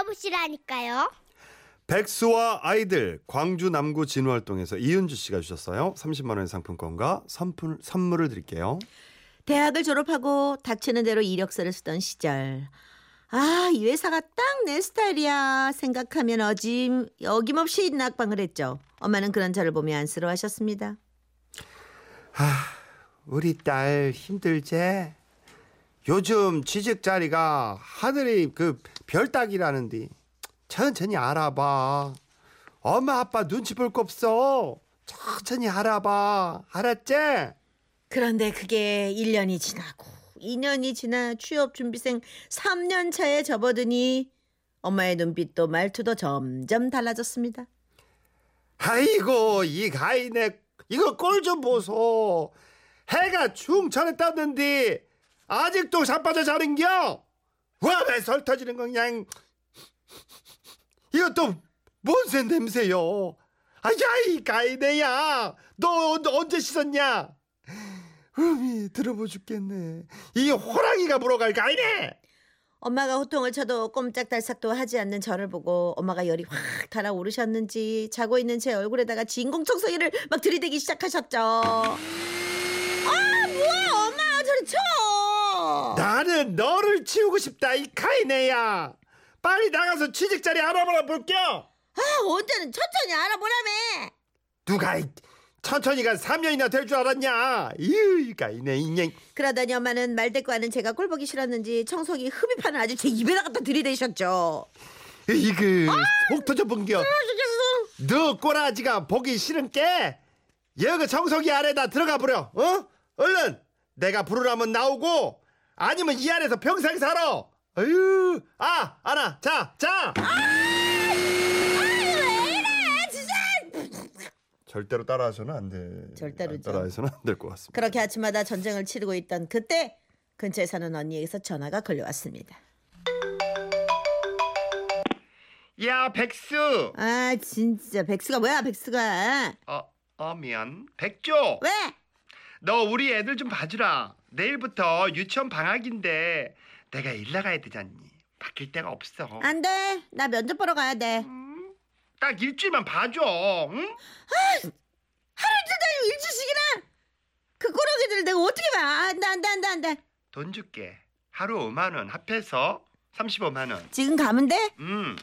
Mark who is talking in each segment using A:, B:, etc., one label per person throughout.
A: 들어보시라니까요.
B: 백수와 아이들 광주 남구 진호 활동에서 이은주 씨가 주셨어요. 30만 원의 상품권과 선물, 선물을 드릴게요.
C: 대학을 졸업하고 닥치는 대로 이력서를 쓰던 시절. 아, 이 회사가 딱 내 스타일이야 생각하면 어짐 어김없이 낙방을 했죠. 엄마는 그런 저를 보며 안쓰러워하셨습니다.
B: 우리 딸 힘들제? 요즘 취직 자리가 하늘이 그 별따기라는데 천천히 알아봐. 엄마 아빠 눈치 볼 거 없어. 천천히 알아봐. 알았지?
C: 그런데 그게 1년이 지나고 2년이 지나 취업 준비생 3년 차에 접어드니 엄마의 눈빛도 말투도 점점 달라졌습니다.
B: 아이고 이 가인네 이거 꼴 좀 보소. 해가 충천에 떴는데 아직도 자빠져 자는겨? 왜왜 설 터지는 거 그냥 이거 또뭔새 냄새요? 아야 이 가인네야 너, 너 언제 씻었냐? 음이 들어보 죽겠네. 이 호랑이가 물어갈 가인네.
C: 엄마가 호통을 쳐도 꼼짝달싹도 하지 않는 저를 보고 엄마가 열이 확 달아오르셨는지 자고 있는 제 얼굴에다가 진공 청소기를 막 들이대기 시작하셨죠. 아 뭐야 엄마 저리 쳐.
B: 나는 너를 치우고 싶다 이 가인네야. 빨리 나가서 취직 자리 알아보라 볼게요.
C: 아 언제는 천천히 알아보라며.
B: 누가 이 천천히가 3년이나 될 줄 알았냐? 이가 이네 인형.
C: 그러더니 엄마는 말대꾸하는 제가 꼴보기 싫었는지 청소기 흡입판을 아주 제 입에다 갖다 들이대셨죠.
B: 이거 속 터져 번겨. 너 꼬라지가 보기 싫은 게 여기 청소기 아래다 들어가 버려. 어? 얼른 내가 부르라면 나오고 아니면 이 안에서 평생 살아. 아유, 아, 아나, 자, 자. 절대로 따라해서는 안 돼.
C: 절대로죠.
B: 따라해서는 안 될 것 같습니다.
C: 그렇게 아침마다 전쟁을 치르고 있던 그때 근처에 사는 언니에게서 전화가 걸려왔습니다.
B: 야, 백수.
C: 아 진짜 백수가 뭐야 백수가
B: 어, 어 미안. 백조.
C: 왜?
B: 너 우리 애들 좀 봐주라. 내일부터 유치원 방학인데 내가 일 나가야 되잖니. 바뀔 데가 없어.
C: 안 돼 나 면접 보러 가야
B: 돼딱 일주일만 봐줘. 응?
C: 하루 이틀 일주씩이나 그 꼬라기들 내가 어떻게 봐 안돼 안돼 안돼 안돼
B: 돈 줄게. 하루 5만 원 합해서 35만 원.
C: 지금 가면 돼?
B: 음.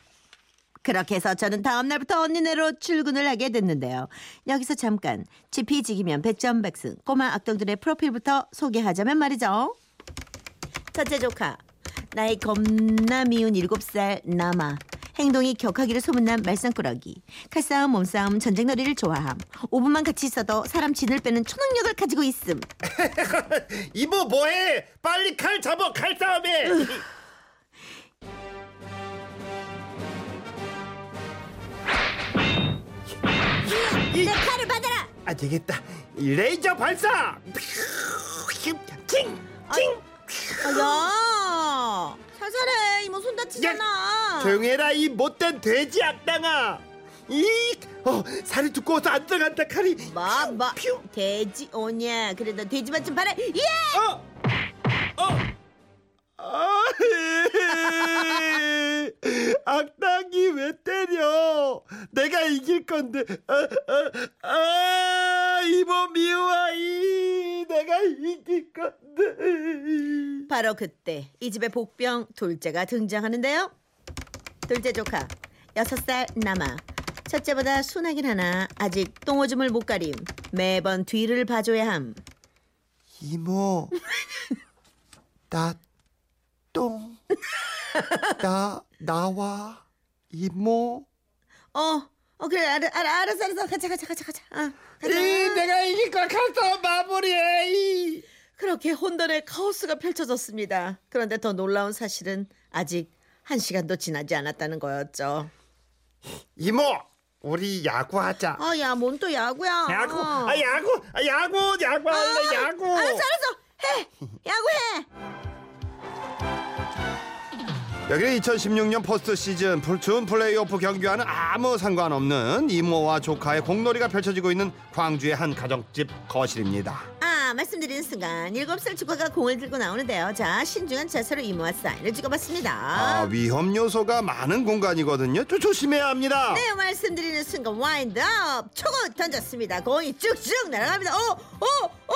C: 그렇게 해서 저는 다음 날부터 언니네로 출근을 하게 됐는데요. 여기서 잠깐 지피지기면 백전백승 꼬마 악동들의 프로필부터 소개하자면 말이죠. 첫째 조카 나이 겁나 미운 7살 남아 행동이 격하기로 소문난 말썽꾸러기 칼싸움 몸싸움 전쟁놀이를 좋아함 5분만 같이 있어도 사람 진을 빼는 초능력을 가지고 있음
B: 이모 뭐해? 빨리 칼 잡아. 칼 싸움해. 이,
C: 내 칼을 받아라
B: 아 되겠다. 이 레이저 발사. 칭, 칭.
C: 아, 야 살살해 이모 손 다치잖아
B: 조용해라 이 못된 돼지 악당아. 이, 어, 살이 두꺼워서 안 들어간다 칼이.
C: 뭐, 뭐,
B: 퓨.
C: 돼지 오냐? 그래도 돼지맛 좀 봐라. 예!
B: 어, 어. 왜 때려? 내가 이길 건데. 아, 아, 아, 이모 미워이. 내가 이길 건데.
C: 바로 그때 이 집의 복병 둘째가 등장하는데요. 둘째 조카 여섯 살 남아. 첫째보다 순하긴 하나 아직 똥오줌을 못 가림. 매번 뒤를 봐줘야 함.
B: 이모, 나 똥, 나 나와, 이모.
C: 어, 어 그래 알아, 알아, 알았어 알았어 가자 가자 가자 가자. 아, 가자.
B: 이 내가 이길 걸 가서 마무리해. 이.
C: 그렇게 혼돈의 카오스가 펼쳐졌습니다. 그런데 더 놀라운 사실은 아직 한 시간도 지나지 않았다는 거였죠.
B: 이모, 우리 야구하자.
C: 아, 야, 뭔 또 야구야?
B: 야구, 아 야구, 아 야구, 야구 할래, 야구.
C: 알았어, 알았어. 해, 야구해.
B: 여기는 2016년 포스트 시즌 준 플레이오프 경기와는 아무 상관없는 이모와 조카의 공놀이가 펼쳐지고 있는 광주의 한 가정집 거실입니다.
C: 아, 말씀 말씀드리는 순간 일곱 살 조카가 공을 들고 나오는데요. 자, 신중한 자세로 이모와 사인을 찍어봤습니다.
B: 아, 위험 요소가 많은 공간이거든요. 좀 조심해야 합니다.
C: 네, 말씀드리는 순간 와인드업 초고 던졌습니다. 공이 쭉쭉 날아갑니다. 오, 오, 오!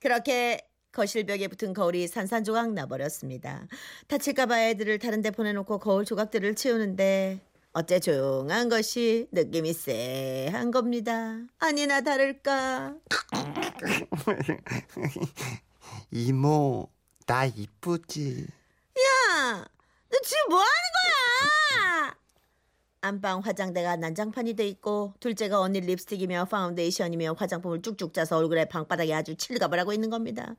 C: 그렇게 거실벽에 붙은 거울이 산산조각 나버렸습니다. 다칠까봐 애들을 다른 데 보내놓고 거울 조각들을 치우는데 어째 조용한 것이 느낌이 쎄한 겁니다. 아니나 다를까.
B: 이모, 나 이쁘지?
C: 야, 너 지금 뭐 하는 거야? 안방 화장대가 난장판이 돼 있고 둘째가 언니 립스틱이며 파운데이션이며 화장품을 쭉쭉 짜서 얼굴에 방바닥에 아주 칠갑을 하고 있는 겁니다.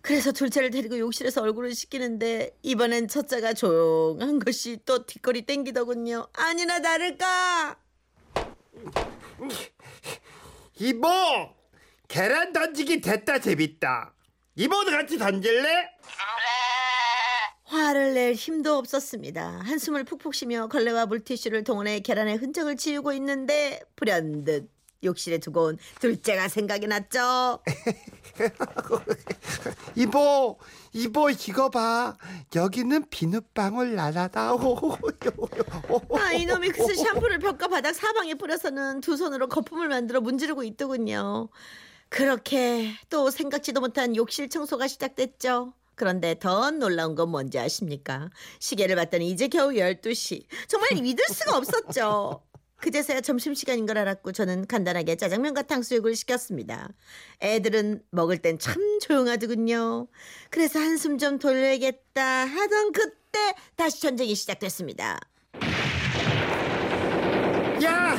C: 그래서 둘째를 데리고 욕실에서 얼굴을 씻기는데 이번엔 첫째가 조용한 것이 또 뒷골이 땡기더군요. 아니나 다를까?
B: 이모, 계란 던지기 됐다 재밌다. 이모도 같이 던질래?
C: 화를 낼 힘도 없었습니다. 한숨을 푹푹 쉬며 걸레와 물티슈를 동원해 계란의 흔적을 지우고 있는데 불현듯 욕실에 두고 온 둘째가 생각이 났죠.
B: 이모, 이모 이거 봐. 여기는 비눗방울 나라다.
C: 아, 이놈이 그새 샴푸를 벽과 바닥 사방에 뿌려서는 두 손으로 거품을 만들어 문지르고 있더군요. 그렇게 또 생각지도 못한 욕실 청소가 시작됐죠. 그런데 더 놀라운 건 뭔지 아십니까? 시계를 봤더니 이제 겨우 12시. 정말 믿을 수가 없었죠. 그제서야 점심시간인 걸 알았고 저는 간단하게 짜장면과 탕수육을 시켰습니다. 애들은 먹을 땐 참 조용하더군요. 그래서 한숨 좀 돌려야겠다 하던 그때 다시 전쟁이 시작됐습니다.
B: 야,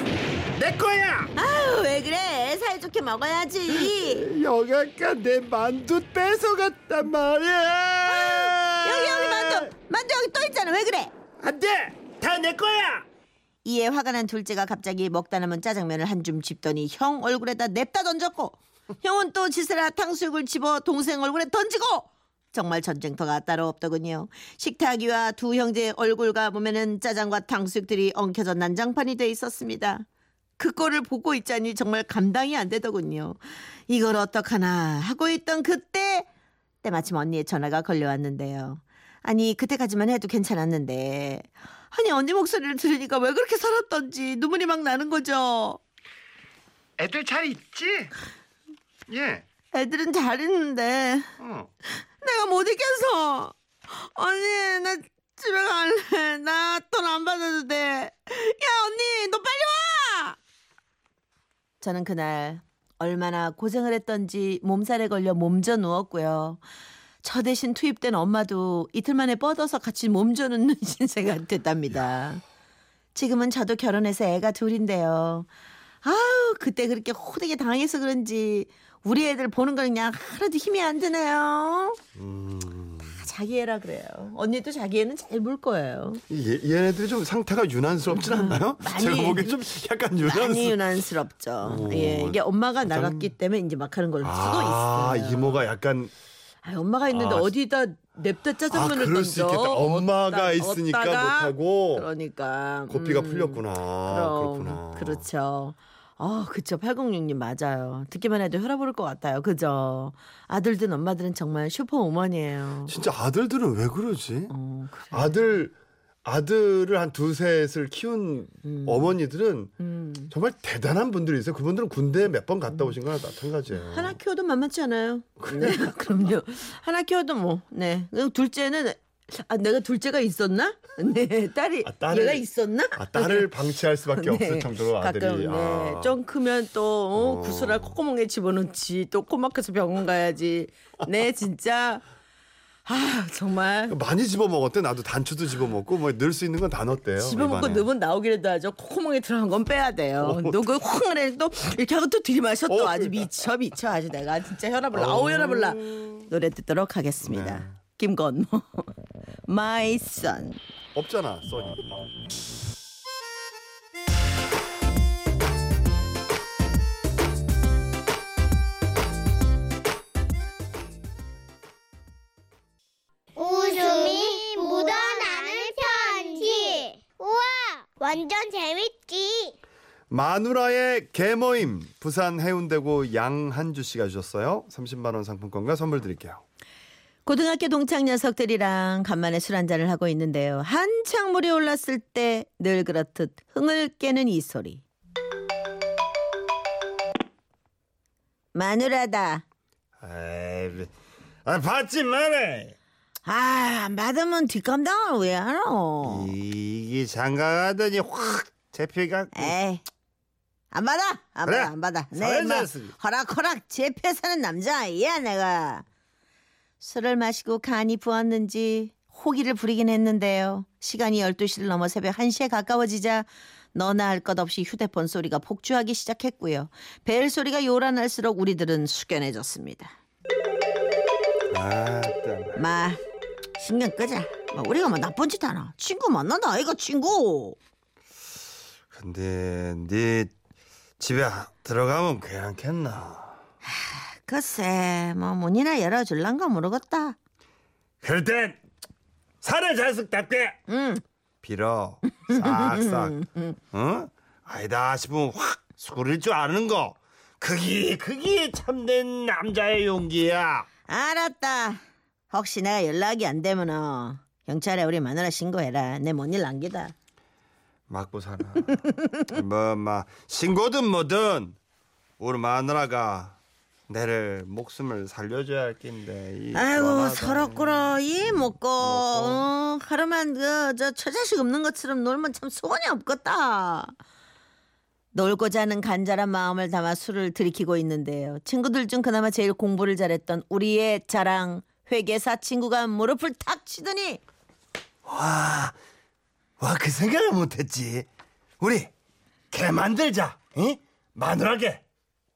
B: 내 거야.
C: 아유 왜 그래 사이좋게 먹어야지
B: 여기가 내 만두 뺏어갔단 말이야.
C: 여기 여기 만두 만두 여기 또 있잖아 왜 그래
B: 안 돼. 다 내 거야.
C: 이에 화가 난 둘째가 갑자기 먹다 남은 짜장면을 한 줌 집더니 형 얼굴에다 냅다 던졌고 형은 또 지세라 탕수육을 집어 동생 얼굴에 던지고 정말 전쟁터가 따로 없더군요. 식탁 위와 두 형제의 얼굴과 보면은 짜장과 탕수육들이 엉켜져 난장판이 돼 있었습니다. 그 꼴을 보고 있자니 정말 감당이 안 되더군요. 이걸 어떡하나 하고 있던 그때 때마침 언니의 전화가 걸려왔는데요. 아니 그때까지만 해도 괜찮았는데 아니 언니 목소리를 들으니까 왜 그렇게 살았던지 눈물이 막 나는 거죠.
B: 애들 잘 있지? 예.
C: 애들은 잘 있는데
B: 어.
C: 내가 못 있겠어. 언니 나 집에 갈래. 나 돈 안 받아도 돼. 야 언니 너 빨리 와. 저는 그날 얼마나 고생을 했던지 몸살에 걸려 몸져 누웠고요. 저 대신 투입된 엄마도 이틀 만에 뻗어서 같이 몸져 눕는 신세가 됐답니다. 지금은 저도 결혼해서 애가 둘인데요. 아우 그때 그렇게 호되게 당해서 그런지 우리 애들 보는 거 그냥 하나도 힘이 안 드네요. 다 자기 애라 그래요. 언니도 자기 애는 잘볼 거예요.
B: 얘, 얘네들이 좀 상태가 유난스럽진 않나요?
C: 많이.
B: 제가 보기엔 좀 약간
C: 많이
B: 유난스.
C: 유난스럽죠.
B: 오,
C: 예, 이게 엄마가
B: 가장-
C: 나갔기 때문에 이제 막 하는 걸 수도
B: 아,
C: 있어요.
B: 이모가 약간
C: 아, 엄마가 있는데
B: 아,
C: 어디다 냅다
B: 아
C: 짜장면을
B: 그럴
C: 던져.
B: 수 있겠다. 엄마가
C: 어디다-
B: 있으니까
C: 어디다가?
B: 못하고
C: 그러니까
B: 고삐가
C: 음,
B: 풀렸구나.
C: 그럼
B: 그렇구나.
C: 그렇죠. 아, 그쵸. 806님 맞아요. 듣기만 해도 혈압 오를 것 같아요. 그죠? 아들든 엄마들은 정말 슈퍼우먼이에요.
B: 진짜 아들들은 왜 그러지?
C: 어, 그래.
B: 아들 아들을 한 두셋을 키운 어머니들은
C: 음.
B: 정말 대단한 분들이 있어요. 그분들은 군대 몇번 갔다 오신 거나 마찬가지예요.
C: 하나 키워도 만만치 않아요. 네, 그럼요. 하나 키워도 뭐, 네. 둘째는, 아, 내가 둘째가 있었나? 네, 딸이,
B: 아, 딸을-
C: 얘가 있었나?
B: 아, 딸을 방치할 수밖에
C: 네,
B: 없을 정도로 아들이.
C: 가끔, 네.
B: 아.
C: 좀 크면 또, 어,
B: 어.
C: 구슬알 콧구멍에 집어넣지, 또 코막혀서 병원 가야지. 네, 진짜. 아, 정말.
B: 많이 집어 먹었대. 나도 단추도 집어 먹고 뭐 넣을 수 있는 건 다 넣었대요.
C: 집어 먹고
B: 입안에.
C: 넣으면 나오기라도 하죠. 콧구멍에 들어간 건 빼야 돼요.
B: 어.
C: 너그 콩을 해, 또 이렇게 하고 또 들이마셔 또
B: 어,
C: 아주
B: 그러니까.
C: 미쳐 미쳐 아주 내가 진짜 혈압을 아우 혈압을 나 노래 듣도록 하겠습니다.
B: 네.
C: 김건모 My Son
B: 없잖아. 써니.
A: 웃음이 묻어나는 편지. 우와, 완전 재밌지.
B: 마누라의 개모임 부산 해운대구 양한주 씨가 주셨어요. 30만 원 상품권과 선물 드릴게요.
C: 고등학교 동창 녀석들이랑 간만에 술 한잔을 하고 있는데요. 한창 물이 올랐을 때 늘 그렇듯 흥을 깨는 이 소리. 마누라다.
B: 에이, 아, 받지 마라.
C: 아, 안 받으면 뒷감당을 왜 하노?
B: 이게 장가가더니 확 잡혀가.
C: 에이. 안 받아. 안
B: 그래.
C: 받아. 안 받아. 내
B: 사회자였으니.
C: 막 허락 허락 제패 사는 남자야 내가. 술을 마시고 간이 부었는지 호기를 부리긴 했는데요. 시간이 12시를 넘어 새벽 1시에 가까워지자 너나 할 것 없이 휴대폰 소리가 폭주하기 시작했고요. 벨 소리가 요란할수록 우리들은 숙연해졌습니다.
B: 아,
C: 마 신경 끄자. 뭐 우리가 뭐 나쁜 짓 하나. 친구 만난다 아이가 친구.
B: 근데 네 집에 들어가면 괜찮겠나?
C: 글쎄 뭐 문이나 열어줄란가 모르겠다.
B: 그럴 땐 사내 자식답게
C: 응.
B: 빌어 싹싹 어? 아니다 싶으면 확 수그릴 줄 아는 거 그게 그게 참된 남자의 용기야
C: 알았다. 혹시 내가 연락이 안 되면 어, 경찰에 우리 마누라 신고해라. 내 뭔 일 남기다.
B: 맞고 사나 뭐마 신고든 뭐든 우리 마누라가 내를 목숨을 살려줘야 할 낀데 이
C: 아이고 꿇어 이 먹고 어, 하루만 그저 처자식 없는 것처럼 놀면 참 소원이 없겠다. 놀고자 하는 간절한 마음을 담아 술을 들이키고 있는데요. 친구들 중 그나마 제일 공부를 잘했던 우리의 자랑 회계사 친구가 무릎을 탁 치더니
B: 와, 와, 그 생각을 못했지. 우리 개 만들자, 응? 마누라게.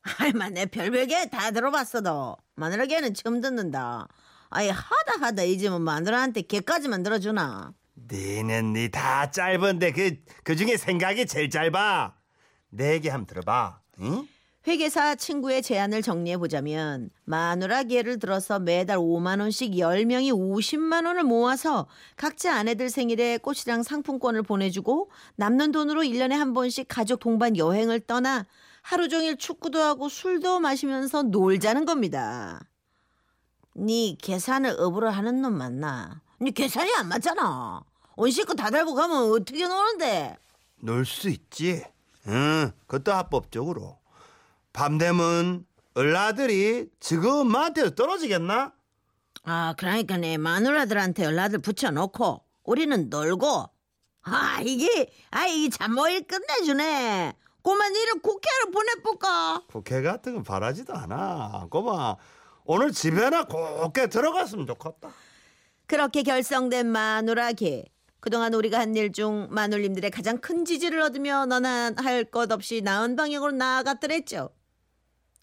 C: 할만 내 별별게 다 들어봤어도 마누라개는 처음 듣는다. 아예 하다 하다 이제는 마누라한테 개까지 만들어주나.
B: 니는 니 다 짧은데 그, 그 중에 생각이 제일 짧아. 내 얘기 한번 들어봐, 응?
C: 회계사 친구의 제안을 정리해 보자면 마누라 예를 들어서 매달 5만 원씩 10명이 50만 원을 모아서 각자 아내들 생일에 꽃이랑 상품권을 보내주고 남는 돈으로 1년에 한 번씩 가족 동반 여행을 떠나 하루 종일 축구도 하고 술도 마시면서 놀자는 겁니다. 네 계산을 업으로 하는 놈 맞나? 네 계산이 안 맞잖아. 온 식구 다 달고 가면 어떻게 노는데?
B: 놀 수 있지. 응, 그것도 합법적으로. 밤 되면 얼라들이 지금 엄마한테 떨어지겠나?
C: 아, 그러니까 내 마누라들한테 연락을 붙여놓고 우리는 놀고. 아, 이게 아 이게 잠모일 끝내주네. 꼬마 니를 국회로 보내볼까?
B: 국회 같은 건 바라지도 않아. 꼬마, 오늘 집에나 곱게 들어갔으면 좋겠다.
C: 그렇게 결성된 마누라기. 그동안 우리가 한 일 중 마눌님들의 가장 큰 지지를 얻으며 너나 할것 없이 나은 방향으로 나아갔더랬죠.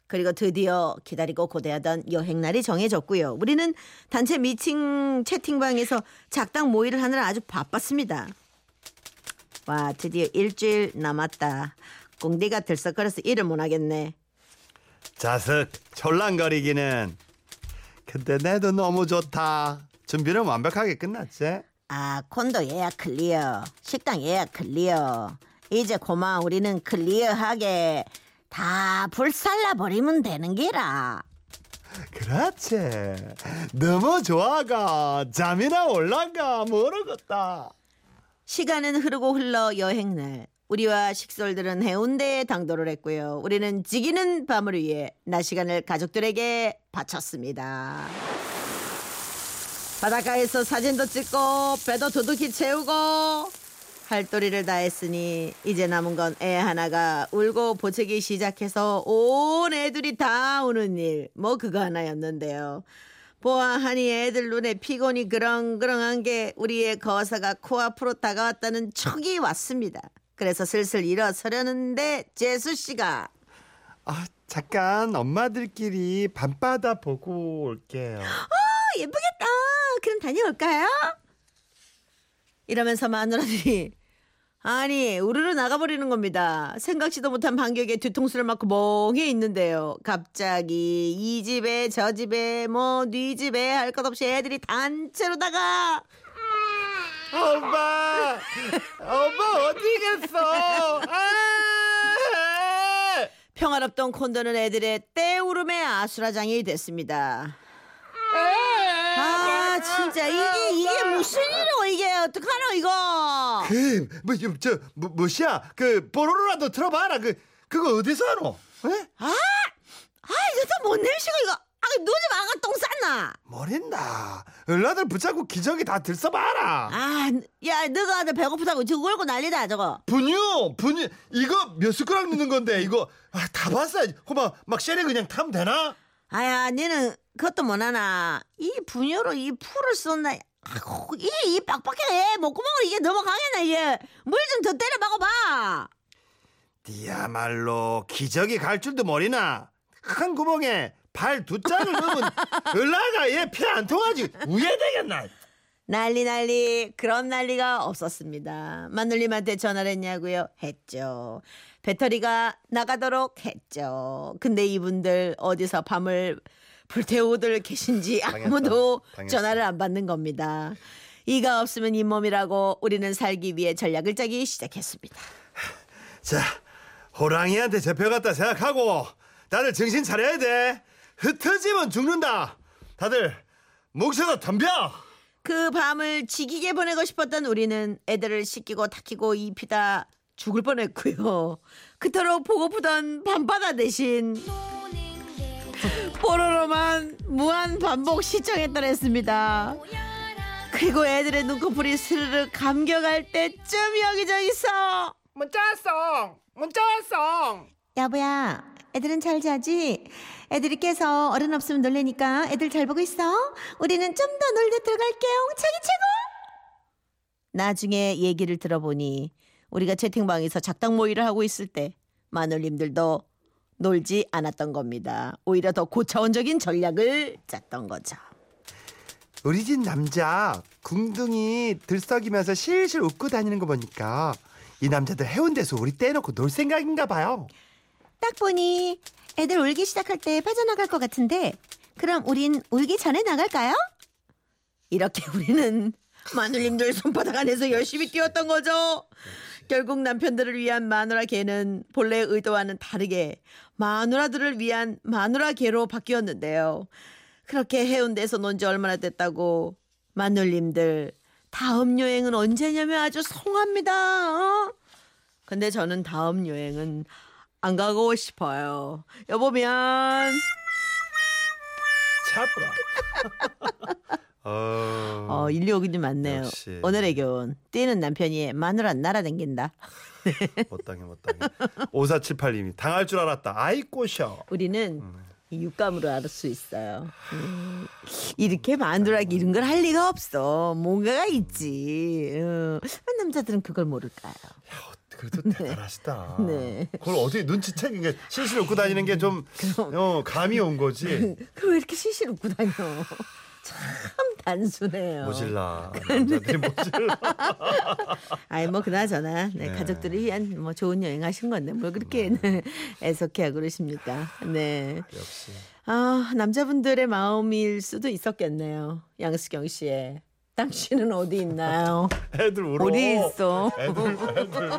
C: 그리고 드디어 기다리고 고대하던 여행날이 정해졌고요. 우리는 단체 미팅 채팅방에서 작당 모의를 하느라 아주 바빴습니다. 와 드디어 일주일 남았다. 공디가 들썩거려서 일을 못 하겠네.
B: 자석 쫄랑거리기는 근데 내도 너무 좋다 준비는 완벽하게 끝났지
C: 아, 콘도 예약 clear. 식당 예약 clear. 이제 고마 우리는 clear하게 다 불살라 버리면 되는 게라.
B: 그렇지 너무 좋아가 잠이나 올란가 모르겠다
C: 시간은 흐르고 흘러 여행날. 우리와 식솔들은 해운대에 당도를 했고요. 우리는 지기는 밤을 위해 낮 시간을 가족들에게 바쳤습니다. 바닷가에서 사진도 찍고 배도 두둑히 채우고 할도리를 다 했으니 이제 남은 건 애 하나가 울고 보채기 시작해서 온 애들이 다 우는 일. 뭐 그거 하나였는데요. 보아하니 애들 눈에 피곤이 그렁그렁한 게 우리의 거사가 코앞으로 다가왔다는 촉이 왔습니다. 그래서 슬슬 일어서려는데 재수 씨가
B: 아 잠깐 엄마들끼리 밤바다 보고 올게요
C: 아, 예쁘겠다. 그럼 다녀올까요? 이러면서 마누라들이 아니 우르르 나가버리는 겁니다. 생각지도 못한 반격에 뒤통수를 맞고 멍해 있는데요. 갑자기 이 집에 저 집에 뭐 네 집에 할 것 없이 애들이 단체로 다가
B: 엄마 엄마 어디 갔어? 아!
C: 평화롭던 콘도는 애들의 떼우름의 아수라장이 됐습니다. 아 진짜. 이게 이게 무슨 일이고 이게? 어떡하노 이거?
B: 그뭐저 뭐, 뭐시야? 그 뽀로로라도 틀어봐라. 그 그거 어디서 하노? 에?
C: 아! 이것도 뭔 냄새가 이거 아 누지 마가 똥 쌌나?
B: 모른다. 얼라들 붙잡고 기저귀 다 들써봐라.
C: 아 야 너가 아들 배고프다고 지금 울고 난리다 저거.
B: 분유 분유. 이거 몇 숟가락 넣는 건데 이거. 아, 다 봤어야지 그만 막 쉐리 그냥 타면 되나?
C: 아야 니는 그것도 못하나. 이 분유로 이 풀을 쏜다 아이고 이이 빡빡해. 목구멍으로 이게 넘어가겠나 이게. 물 좀 더 때려 박아봐.
B: 니야말로 기저귀 갈 줄도 모르나? 큰 구멍에 발 두 짝을 넣으면 얼라가 얘 피 안 통하지 우회되겠나
C: 난리 난리 그런 난리가 없었습니다. 마눌님한테 전화를 했냐고요? 했죠. 배터리가 나가도록 했죠. 근데 이분들 어디서 밤을 불태우들 계신지 아무도
B: 당했어.
C: 전화를 안 받는 겁니다. 이가 없으면 잇몸이라고 우리는 살기 위해 전략을 짜기 시작했습니다.
B: 자 호랑이한테 잡혀갔다 생각하고 다들 정신 차려야 돼 흩어지면 죽는다. 다들 목소리 덤벼!
C: 그 밤을 지기게 보내고 싶었던 우리는 애들을 씻기고 닦이고 입히다 죽을 뻔했고요. 그토록 보고프던 밤바다 대신 뽀로로만 무한 반복 시청했더랬습니다. 그리고 애들의 눈꺼풀이 스르르 감겨갈 때쯤 여기저기서
B: 문자 왔어 문자 왔어
C: 여보야 애들은 잘 자지? 애들이 깨서 어른 없으면 놀래니까 애들 잘 보고 있어? 우리는 좀 더 놀다 들어갈게요. 자기 최고! 나중에 얘기를 들어보니 우리가 채팅방에서 작당 모의를 하고 있을 때 마눌님들도 놀지 않았던 겁니다. 오히려 더 고차원적인 전략을 짰던 거죠.
B: 우리 집 남자 궁둥이 들썩이면서 실실 웃고 다니는 거 보니까 이 남자들 해운대에서 우리 떼놓고 놀 생각인가 봐요
C: 딱 보니 애들 울기 시작할 때 빠져나갈 것 같은데 그럼 우린 울기 전에 나갈까요? 이렇게 우리는 마눌님들 손바닥 안에서 열심히 뛰었던 거죠. 결국 남편들을 위한 마누라 개는 본래 의도와는 다르게 마누라들을 위한 마누라 개로 바뀌었는데요. 그렇게 해운대에서 논 지 얼마나 됐다고 마눌님들 다음 여행은 언제냐면 아주 성합니다. 어? 근데 저는 다음 여행은 안 가고 싶어요. 여보면
B: 잡으라 어...
C: 어 인류오긴이 많네요.
B: 역시.
C: 오늘의 교훈 뛰는 남편이 마누라 날아댕긴다.
B: 못 당해 못 당해 5478님이 당할 줄 알았다 아이 꼬셔
C: 우리는 이 육감으로 알 수 있어요. 음, 이렇게 마누라 이런 걸 할 리가 없어. 뭔가가 있지. 어, 왜 남자들은 그걸 모를까요?
B: 그래도 대단하시다
C: 네.
B: 그걸 어떻게 눈치채게 이게 실실 웃고 다니는 게 좀 어, 감이 온 거지
C: 그왜 이렇게 시실 웃고 다녀? 참 단순해요.
B: 모질라 남자들이 모질라
C: 아이 뭐 그나저나 네,
B: 네.
C: 가족들을 위한 뭐 좋은 여행 하신 건데 뭘 그렇게 네. 애석해하고 그러십니까? 네.
B: 역시
C: 아 남자분들의 마음일 수도 있었겠네요. 양수경 씨의 당신은 어디 있나요?
B: 애들 울어
C: 어디 있어?
B: 애들 애들